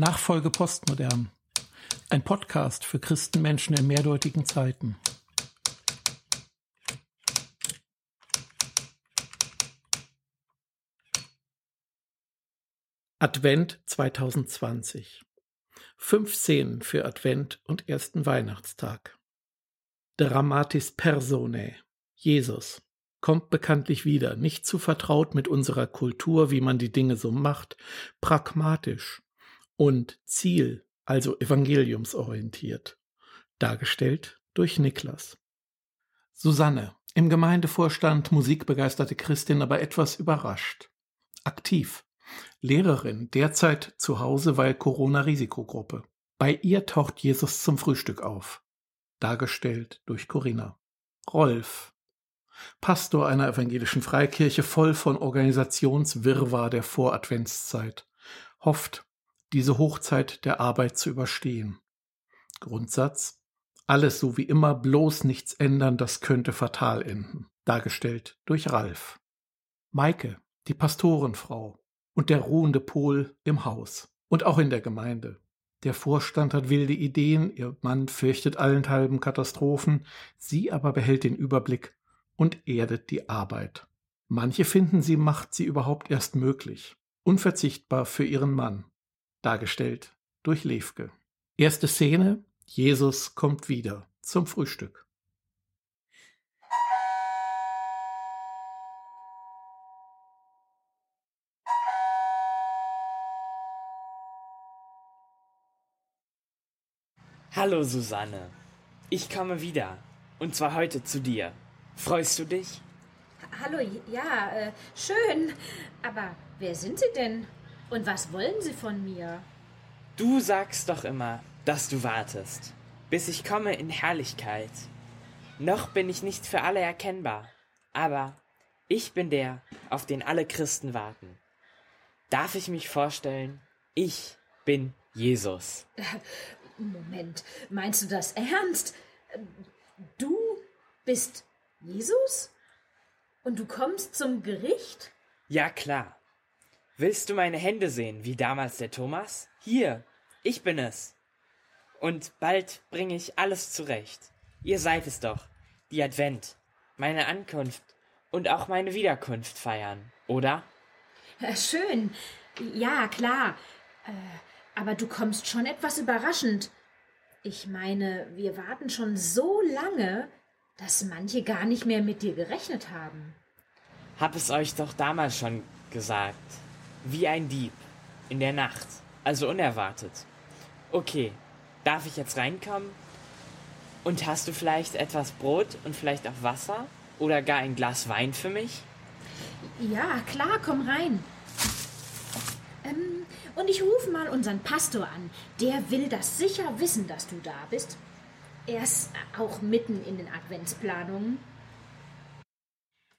Nachfolge Postmodern. Ein Podcast für Christenmenschen in mehrdeutigen Zeiten. Advent 2020. Fünf Szenen für Advent und ersten Weihnachtstag. Dramatis Personae. Jesus kommt bekanntlich wieder, nicht zu vertraut mit unserer Kultur, wie man die Dinge so macht, pragmatisch und Ziel, also evangeliumsorientiert, dargestellt durch Niklas. Susanne, im Gemeindevorstand musikbegeisterte Christin, aber etwas überrascht. Aktiv. Lehrerin, derzeit zu Hause, weil Corona-Risikogruppe. Bei ihr taucht Jesus zum Frühstück auf. Dargestellt durch Corinna. Rolf, Pastor einer evangelischen Freikirche, voll von Organisationswirrwarr der Voradventszeit, hofft, diese Hochzeit der Arbeit zu überstehen. Grundsatz, alles so wie immer, bloß nichts ändern, das könnte fatal enden. Dargestellt durch Ralf. Maike, die Pastorenfrau und der ruhende Pol im Haus und auch in der Gemeinde. Der Vorstand hat wilde Ideen, ihr Mann fürchtet allenthalben Katastrophen, sie aber behält den Überblick und erdet die Arbeit. Manche finden, sie macht sie überhaupt erst möglich, unverzichtbar für ihren Mann, dargestellt durch Levke. Erste Szene, Jesus kommt wieder zum Frühstück. Hallo Susanne, ich komme wieder, und zwar heute zu dir. Freust du dich? Hallo, ja, äh, schön. Aber wer sind Sie denn? Und was wollen Sie von mir? Du sagst doch immer, dass du wartest, bis ich komme in Herrlichkeit. Noch bin ich nicht für alle erkennbar, aber ich bin der, auf den alle Christen warten. Darf ich mich vorstellen? Ich bin Jesus. Moment, meinst du das ernst? Du bist Jesus? Und du kommst zum Gericht? Ja, klar. Willst du meine Hände sehen, wie damals der Thomas? Hier, ich bin es. Und bald bringe ich alles zurecht. Ihr seid es doch, die Advent, meine Ankunft und auch meine Wiederkunft feiern, oder? Äh, schön. Ja, klar. Äh, aber du kommst schon etwas überraschend. Ich meine, wir warten schon so lange, dass manche gar nicht mehr mit dir gerechnet haben. Hab es euch doch damals schon gesagt. Wie ein Dieb. In der Nacht. Also unerwartet. Okay, darf ich jetzt reinkommen? Und hast du vielleicht etwas Brot und vielleicht auch Wasser? Oder gar ein Glas Wein für mich? Ja, klar, komm rein. Ähm, und ich rufe mal unseren Pastor an. Der will das sicher wissen, dass du da bist. Er ist auch mitten in den Adventsplanungen.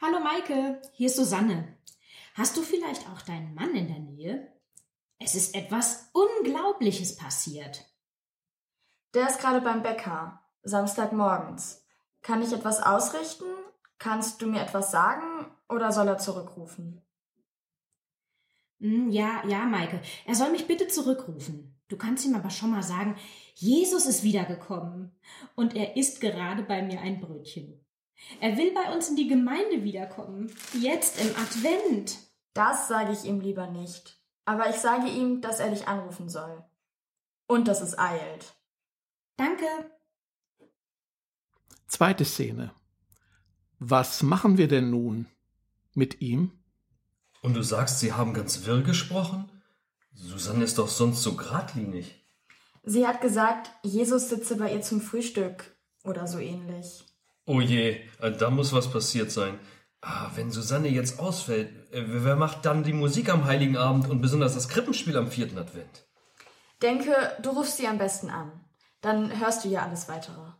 Hallo Maike, hier ist Susanne. Hast du vielleicht auch deinen Mann in der Nähe? Es ist etwas Unglaubliches passiert. Der ist gerade beim Bäcker, Samstagmorgens. Kann ich etwas ausrichten? Kannst du mir etwas sagen oder soll er zurückrufen? Hm, ja, ja, Maike. Er soll mich bitte zurückrufen. Du kannst ihm aber schon mal sagen, Jesus ist wiedergekommen und er isst gerade bei mir ein Brötchen. Er will bei uns in die Gemeinde wiederkommen, jetzt im Advent. Das sage ich ihm lieber nicht, aber ich sage ihm, dass er dich anrufen soll. Und dass es eilt. Danke. Zweite Szene. Was machen wir denn nun mit ihm? Und du sagst, sie haben ganz wirr gesprochen? Susanne ist doch sonst so geradlinig. Sie hat gesagt, Jesus sitze bei ihr zum Frühstück oder so ähnlich. Oh je, da muss was passiert sein. Ah, wenn Susanne jetzt ausfällt, äh, wer macht dann die Musik am Heiligen Abend und besonders das Krippenspiel am vierten Advent? Denke, du rufst sie am besten an. Dann hörst du ja alles weitere.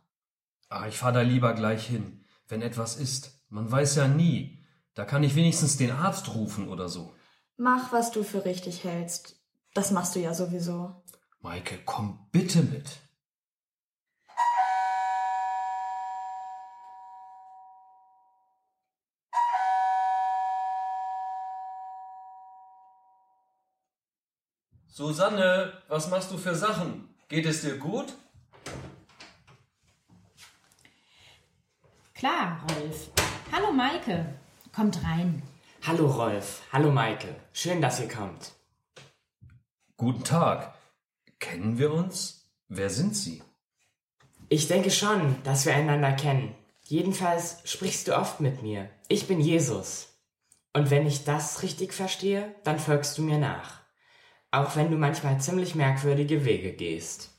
Ah, ich fahr da lieber gleich hin. Wenn etwas ist, man weiß ja nie. Da kann ich wenigstens den Arzt rufen oder so. Mach, was du für richtig hältst. Das machst du ja sowieso. Maike, komm bitte mit. Susanne, was machst du für Sachen? Geht es dir gut? Klar, Rolf. Hallo, Maike. Kommt rein. Hallo Rolf, hallo Maike. Schön, dass ihr kommt. Guten Tag. Kennen wir uns? Wer sind Sie? Ich denke schon, dass wir einander kennen. Jedenfalls sprichst du oft mit mir. Ich bin Jesus. Und wenn ich das richtig verstehe, dann folgst du mir nach. Auch wenn du manchmal ziemlich merkwürdige Wege gehst.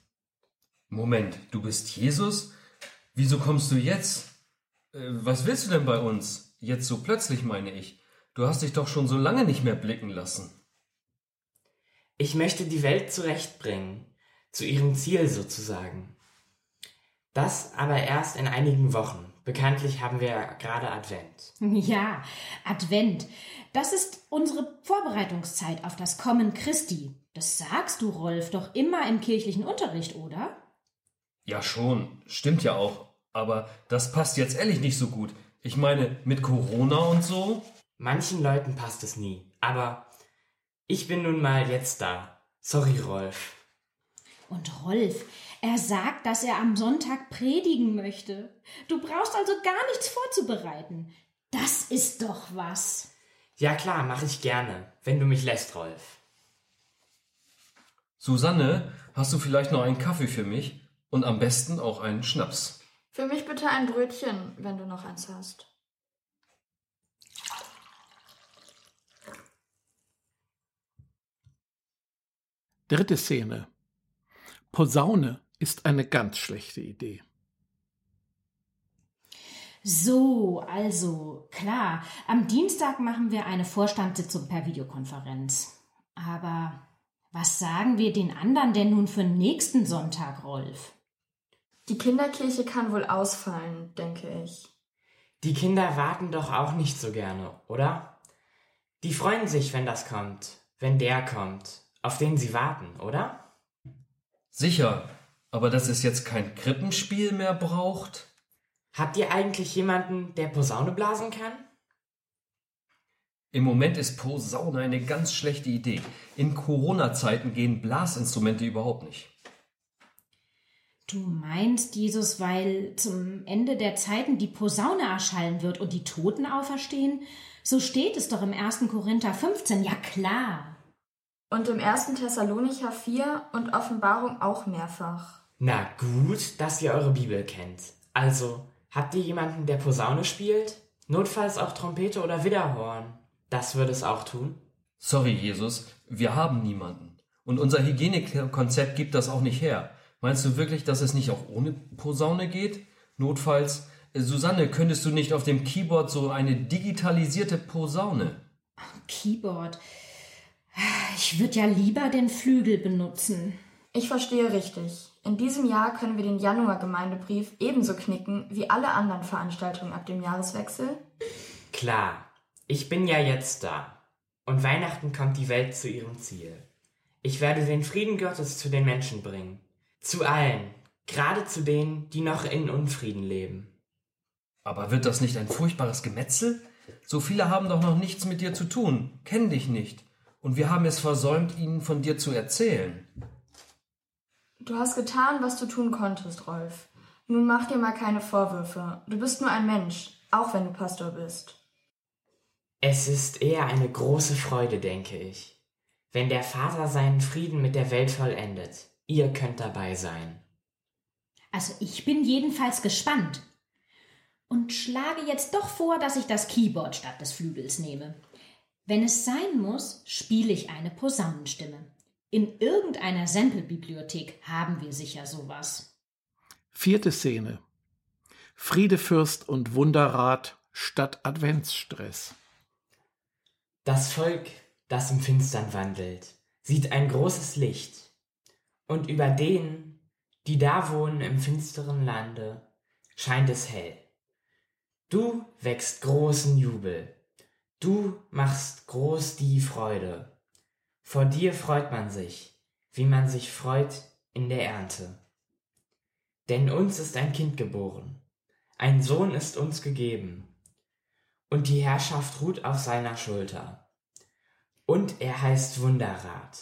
Moment, du bist Jesus? Wieso kommst du jetzt? Äh, was willst du denn bei uns? Jetzt so plötzlich, meine ich. Du hast dich doch schon so lange nicht mehr blicken lassen. Ich möchte die Welt zurechtbringen, zu ihrem Ziel sozusagen. Das aber erst in einigen Wochen. Bekanntlich haben wir gerade Advent. Ja, Advent. Das ist unsere Vorbereitungszeit auf das Kommen Christi. Das sagst du, Rolf, doch immer im kirchlichen Unterricht, oder? Ja, schon. Stimmt ja auch. Aber das passt jetzt ehrlich nicht so gut. Ich meine, mit Corona und so? Manchen Leuten passt es nie. Aber ich bin nun mal jetzt da. Sorry, Rolf. Und Rolf, er sagt, dass er am Sonntag predigen möchte. Du brauchst also gar nichts vorzubereiten. Das ist doch was. Ja klar, mache ich gerne, wenn du mich lässt, Rolf. Susanne, hast du vielleicht noch einen Kaffee für mich? Und am besten auch einen Schnaps. Für mich bitte ein Brötchen, wenn du noch eins hast. Dritte Szene. Posaune ist eine ganz schlechte Idee. So, also, klar, am Dienstag machen wir eine Vorstandssitzung per Videokonferenz. Aber was sagen wir den anderen denn nun für nächsten Sonntag, Rolf? Die Kinderkirche kann wohl ausfallen, denke ich. Die Kinder warten doch auch nicht so gerne, oder? Die freuen sich, wenn das kommt, wenn der kommt, auf den sie warten, oder? Sicher, aber dass es jetzt kein Krippenspiel mehr braucht? Habt ihr eigentlich jemanden, der Posaune blasen kann? Im Moment ist Posaune eine ganz schlechte Idee. In Corona-Zeiten gehen Blasinstrumente überhaupt nicht. Du meinst, Jesus, weil zum Ende der Zeiten die Posaune erschallen wird und die Toten auferstehen? So steht es doch im 1. Korinther 15. Ja klar. Und im 1. Thessalonicher 4 und Offenbarung auch mehrfach. Na gut, dass ihr eure Bibel kennt. Also, habt ihr jemanden, der Posaune spielt? Notfalls auch Trompete oder Widderhorn. Das würde es auch tun. Sorry, Jesus, wir haben niemanden. Und unser Hygienekonzept gibt das auch nicht her. Meinst du wirklich, dass es nicht auch ohne Posaune geht? Notfalls, äh, Susanne, könntest du nicht auf dem Keyboard so eine digitalisierte Posaune? Keyboard. Ich würde ja lieber den Flügel benutzen. Ich verstehe richtig. In diesem Jahr können wir den Januar-Gemeindebrief ebenso knicken wie alle anderen Veranstaltungen ab dem Jahreswechsel. Klar, ich bin ja jetzt da. Und Weihnachten kommt die Welt zu ihrem Ziel. Ich werde den Frieden Gottes zu den Menschen bringen. Zu allen, gerade zu denen, die noch in Unfrieden leben. Aber wird das nicht ein furchtbares Gemetzel? So viele haben doch noch nichts mit dir zu tun, kennen dich nicht. Und wir haben es versäumt, ihnen von dir zu erzählen. Du hast getan, was du tun konntest, Rolf. Nun mach dir mal keine Vorwürfe. Du bist nur ein Mensch, auch wenn du Pastor bist. Es ist eher eine große Freude, denke ich, wenn der Vater seinen Frieden mit der Welt vollendet. Ihr könnt dabei sein. Also ich bin jedenfalls gespannt. Und schlage jetzt doch vor, dass ich das Keyboard statt des Flügels nehme. Wenn es sein muss, spiele ich eine Posaunenstimme. In irgendeiner Sempelbibliothek haben wir sicher sowas. Vierte Szene. Friedefürst und Wunderrat statt Adventsstress. Das Volk, das im Finstern wandelt, sieht ein großes Licht. Und über denen, die da wohnen im finsteren Lande, scheint es hell. Du wächst großen Jubel. Du machst groß die Freude. Vor dir freut man sich, wie man sich freut in der Ernte. Denn uns ist ein Kind geboren, ein Sohn ist uns gegeben, und die Herrschaft ruht auf seiner Schulter. Und er heißt Wunderrat,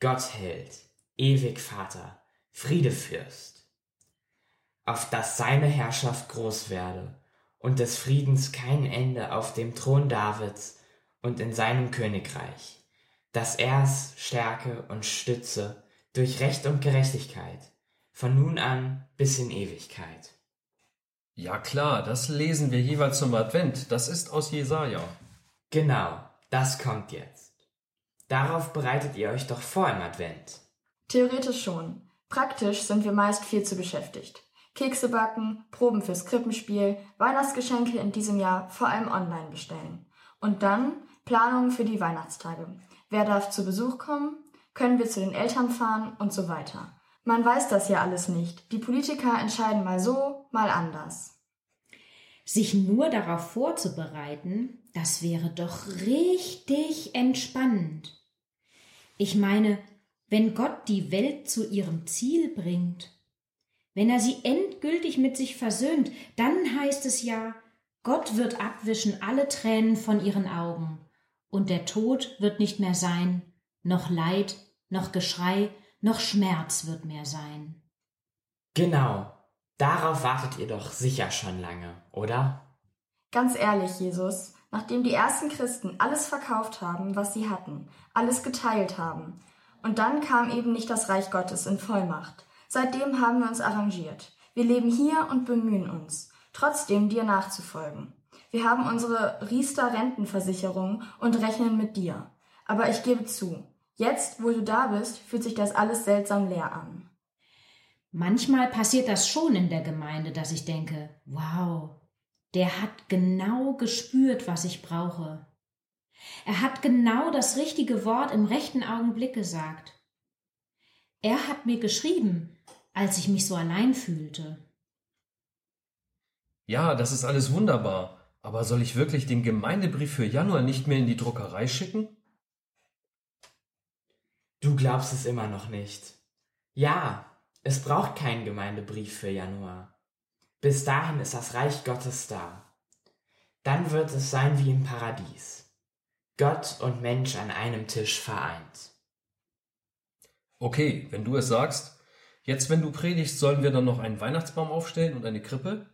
Gott hält, ewig Vater, Friedefürst, auf dass seine Herrschaft groß werde und des Friedens kein Ende auf dem Thron Davids und in seinem Königreich, dass er's stärke und stütze durch Recht und Gerechtigkeit, von nun an bis in Ewigkeit. Ja klar, das lesen wir jeweils zum Advent. Das ist aus Jesaja. Genau, das kommt jetzt. Darauf bereitet ihr euch doch vor im Advent. Theoretisch schon. Praktisch sind wir meist viel zu beschäftigt. Kekse backen, Proben fürs Krippenspiel, Weihnachtsgeschenke in diesem Jahr vor allem online bestellen. Und dann Planungen für die Weihnachtstage. Wer darf zu Besuch kommen? Können wir zu den Eltern fahren und so weiter. Man weiß das ja alles nicht. Die Politiker entscheiden mal so, mal anders. Sich nur darauf vorzubereiten, das wäre doch richtig entspannend. Ich meine, wenn Gott die Welt zu ihrem Ziel bringt, wenn er sie endgültig mit sich versöhnt, dann heißt es ja, Gott wird abwischen alle Tränen von ihren Augen, und der Tod wird nicht mehr sein, noch Leid, noch Geschrei, noch Schmerz wird mehr sein. Genau, darauf wartet ihr doch sicher schon lange, oder? Ganz ehrlich, Jesus, nachdem die ersten Christen alles verkauft haben, was sie hatten, alles geteilt haben, und dann kam eben nicht das Reich Gottes in Vollmacht. Seitdem haben wir uns arrangiert. Wir leben hier und bemühen uns, trotzdem dir nachzufolgen. Wir haben unsere Riester-Rentenversicherung und rechnen mit dir. Aber ich gebe zu, jetzt, wo du da bist, fühlt sich das alles seltsam leer an. Manchmal passiert das schon in der Gemeinde, dass ich denke, wow, der hat genau gespürt, was ich brauche. Er hat genau das richtige Wort im rechten Augenblick gesagt. Er hat mir geschrieben, als ich mich so allein fühlte. Ja, das ist alles wunderbar. Aber soll ich wirklich den Gemeindebrief für Januar nicht mehr in die Druckerei schicken? Du glaubst es immer noch nicht. Ja, es braucht keinen Gemeindebrief für Januar. Bis dahin ist das Reich Gottes da. Dann wird es sein wie im Paradies. Gott und Mensch an einem Tisch vereint. Okay, wenn du es sagst. Jetzt, wenn du predigst, sollen wir dann noch einen Weihnachtsbaum aufstellen und eine Krippe?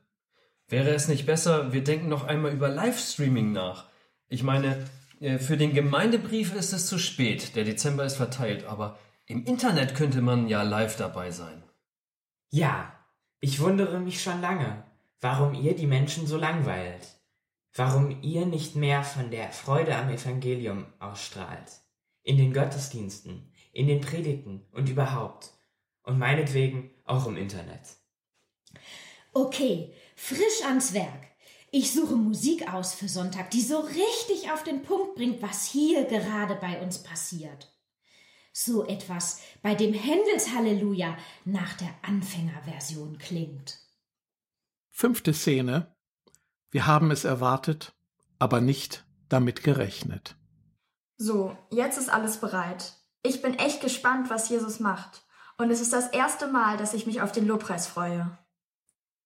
Wäre es nicht besser, wir denken noch einmal über Livestreaming nach? Ich meine, äh, für den Gemeindebrief ist es zu spät, der Dezember ist verteilt, aber im Internet könnte man ja live dabei sein. Ja, ich wundere mich schon lange, warum ihr die Menschen so langweilt, warum ihr nicht mehr von der Freude am Evangelium ausstrahlt, in den Gottesdiensten, in den Predigten und überhaupt, und meinetwegen auch im Internet. Okay, frisch ans Werk. Ich suche Musik aus für Sonntag, die so richtig auf den Punkt bringt, was hier gerade bei uns passiert. So etwas, bei dem Händels Halleluja nach der Anfängerversion klingt. Fünfte Szene. Wir haben es erwartet, aber nicht damit gerechnet. So, jetzt ist alles bereit. Ich bin echt gespannt, was Jesus macht. Und es ist das erste Mal, dass ich mich auf den Lobpreis freue.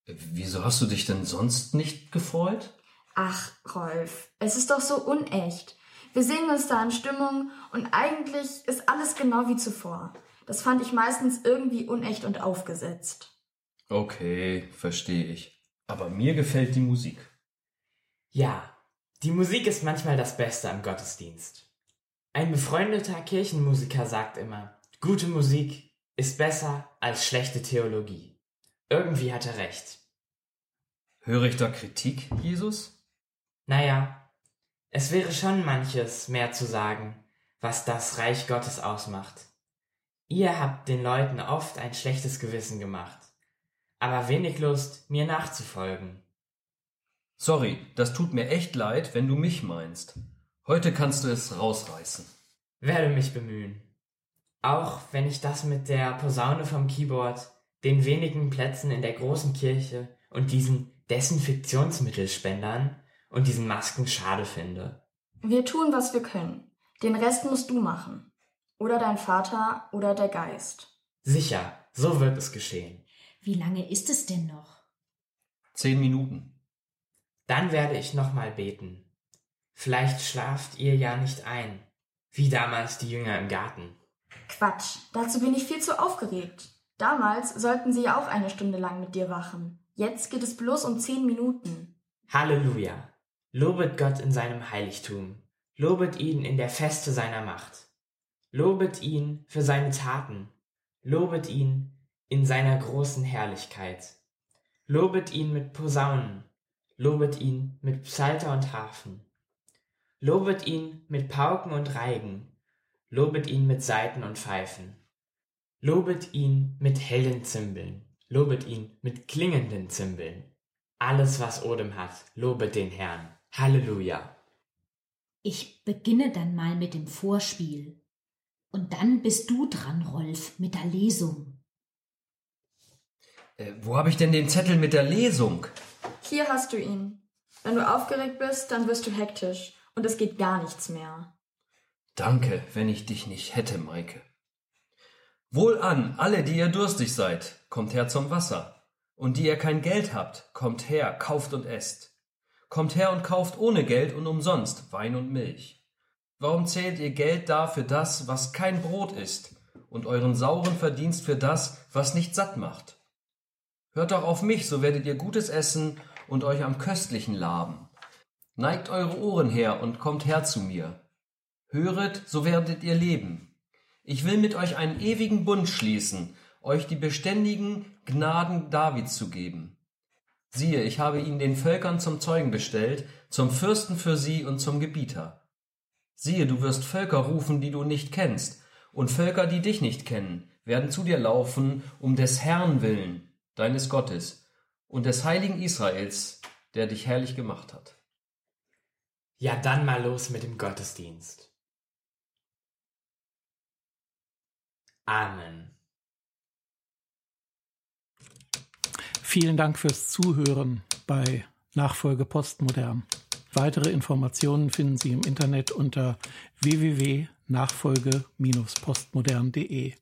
Wieso hast du dich denn sonst nicht gefreut? Ach, Rolf, es ist doch so unecht. Wir singen uns da in Stimmung und eigentlich ist alles genau wie zuvor. Das fand ich meistens irgendwie unecht und aufgesetzt. Okay, verstehe ich. Aber mir gefällt die Musik. Ja, die Musik ist manchmal das Beste am Gottesdienst. Ein befreundeter Kirchenmusiker sagt immer, gute Musik ist besser als schlechte Theologie. Irgendwie hat er recht. Höre ich da Kritik, Jesus? Naja, es wäre schon manches mehr zu sagen, was das Reich Gottes ausmacht. Ihr habt den Leuten oft ein schlechtes Gewissen gemacht, aber wenig Lust, mir nachzufolgen. Sorry, das tut mir echt leid, wenn du mich meinst. Heute kannst du es rausreißen. Werde mich bemühen. Auch wenn ich das mit der Posaune vom Keyboard, den wenigen Plätzen in der großen Kirche und diesen Desinfektionsmittelspendern und diesen Masken schade finde. Wir tun, was wir können. Den Rest musst du machen. Oder dein Vater oder der Geist. Sicher, so wird es geschehen. Wie lange ist es denn noch? Zehn Minuten. Dann werde ich nochmal beten. Vielleicht schlaft ihr ja nicht ein, wie damals die Jünger im Garten. Quatsch, dazu bin ich viel zu aufgeregt. Damals sollten sie ja auch eine Stunde lang mit dir wachen. Jetzt geht es bloß um zehn Minuten. Halleluja. Lobet Gott in seinem Heiligtum. Lobet ihn in der Feste seiner Macht. Lobet ihn für seine Taten. Lobet ihn in seiner großen Herrlichkeit. Lobet ihn mit Posaunen. Lobet ihn mit Psalter und Harfen. Lobet ihn mit Pauken und Reigen. Lobet ihn mit Saiten und Pfeifen. Lobet ihn mit hellen Zimbeln. Lobet ihn mit klingenden Zimbeln. Alles, was Odem hat, lobet den Herrn. Halleluja. Ich beginne dann mal mit dem Vorspiel. Und dann bist du dran, Rolf, mit der Lesung. Äh, wo habe ich denn den Zettel mit der Lesung? Hier hast du ihn. Wenn du aufgeregt bist, dann wirst du hektisch und es geht gar nichts mehr. Danke, wenn ich dich nicht hätte, Maike. Wohlan, alle, die ihr durstig seid, kommt her zum Wasser. Und die ihr kein Geld habt, kommt her, kauft und esst. Kommt her und kauft ohne Geld und umsonst Wein und Milch. Warum zählt ihr Geld da für das, was kein Brot ist, und euren sauren Verdienst für das, was nicht satt macht? Hört doch auf mich, so werdet ihr Gutes essen und euch am Köstlichen laben. Neigt eure Ohren her und kommt her zu mir. Höret, so werdet ihr leben. Ich will mit euch einen ewigen Bund schließen, euch die beständigen Gnaden Davids zu geben. Siehe, ich habe ihn den Völkern zum Zeugen bestellt, zum Fürsten für sie und zum Gebieter. Siehe, du wirst Völker rufen, die du nicht kennst, und Völker, die dich nicht kennen, werden zu dir laufen, um des Herrn willen, deines Gottes, und des heiligen Israels, der dich herrlich gemacht hat. Ja, dann mal los mit dem Gottesdienst. Amen. Vielen Dank fürs Zuhören bei Nachfolge Postmodern. Weitere Informationen finden Sie im Internet unter www.nachfolge-postmodern.de.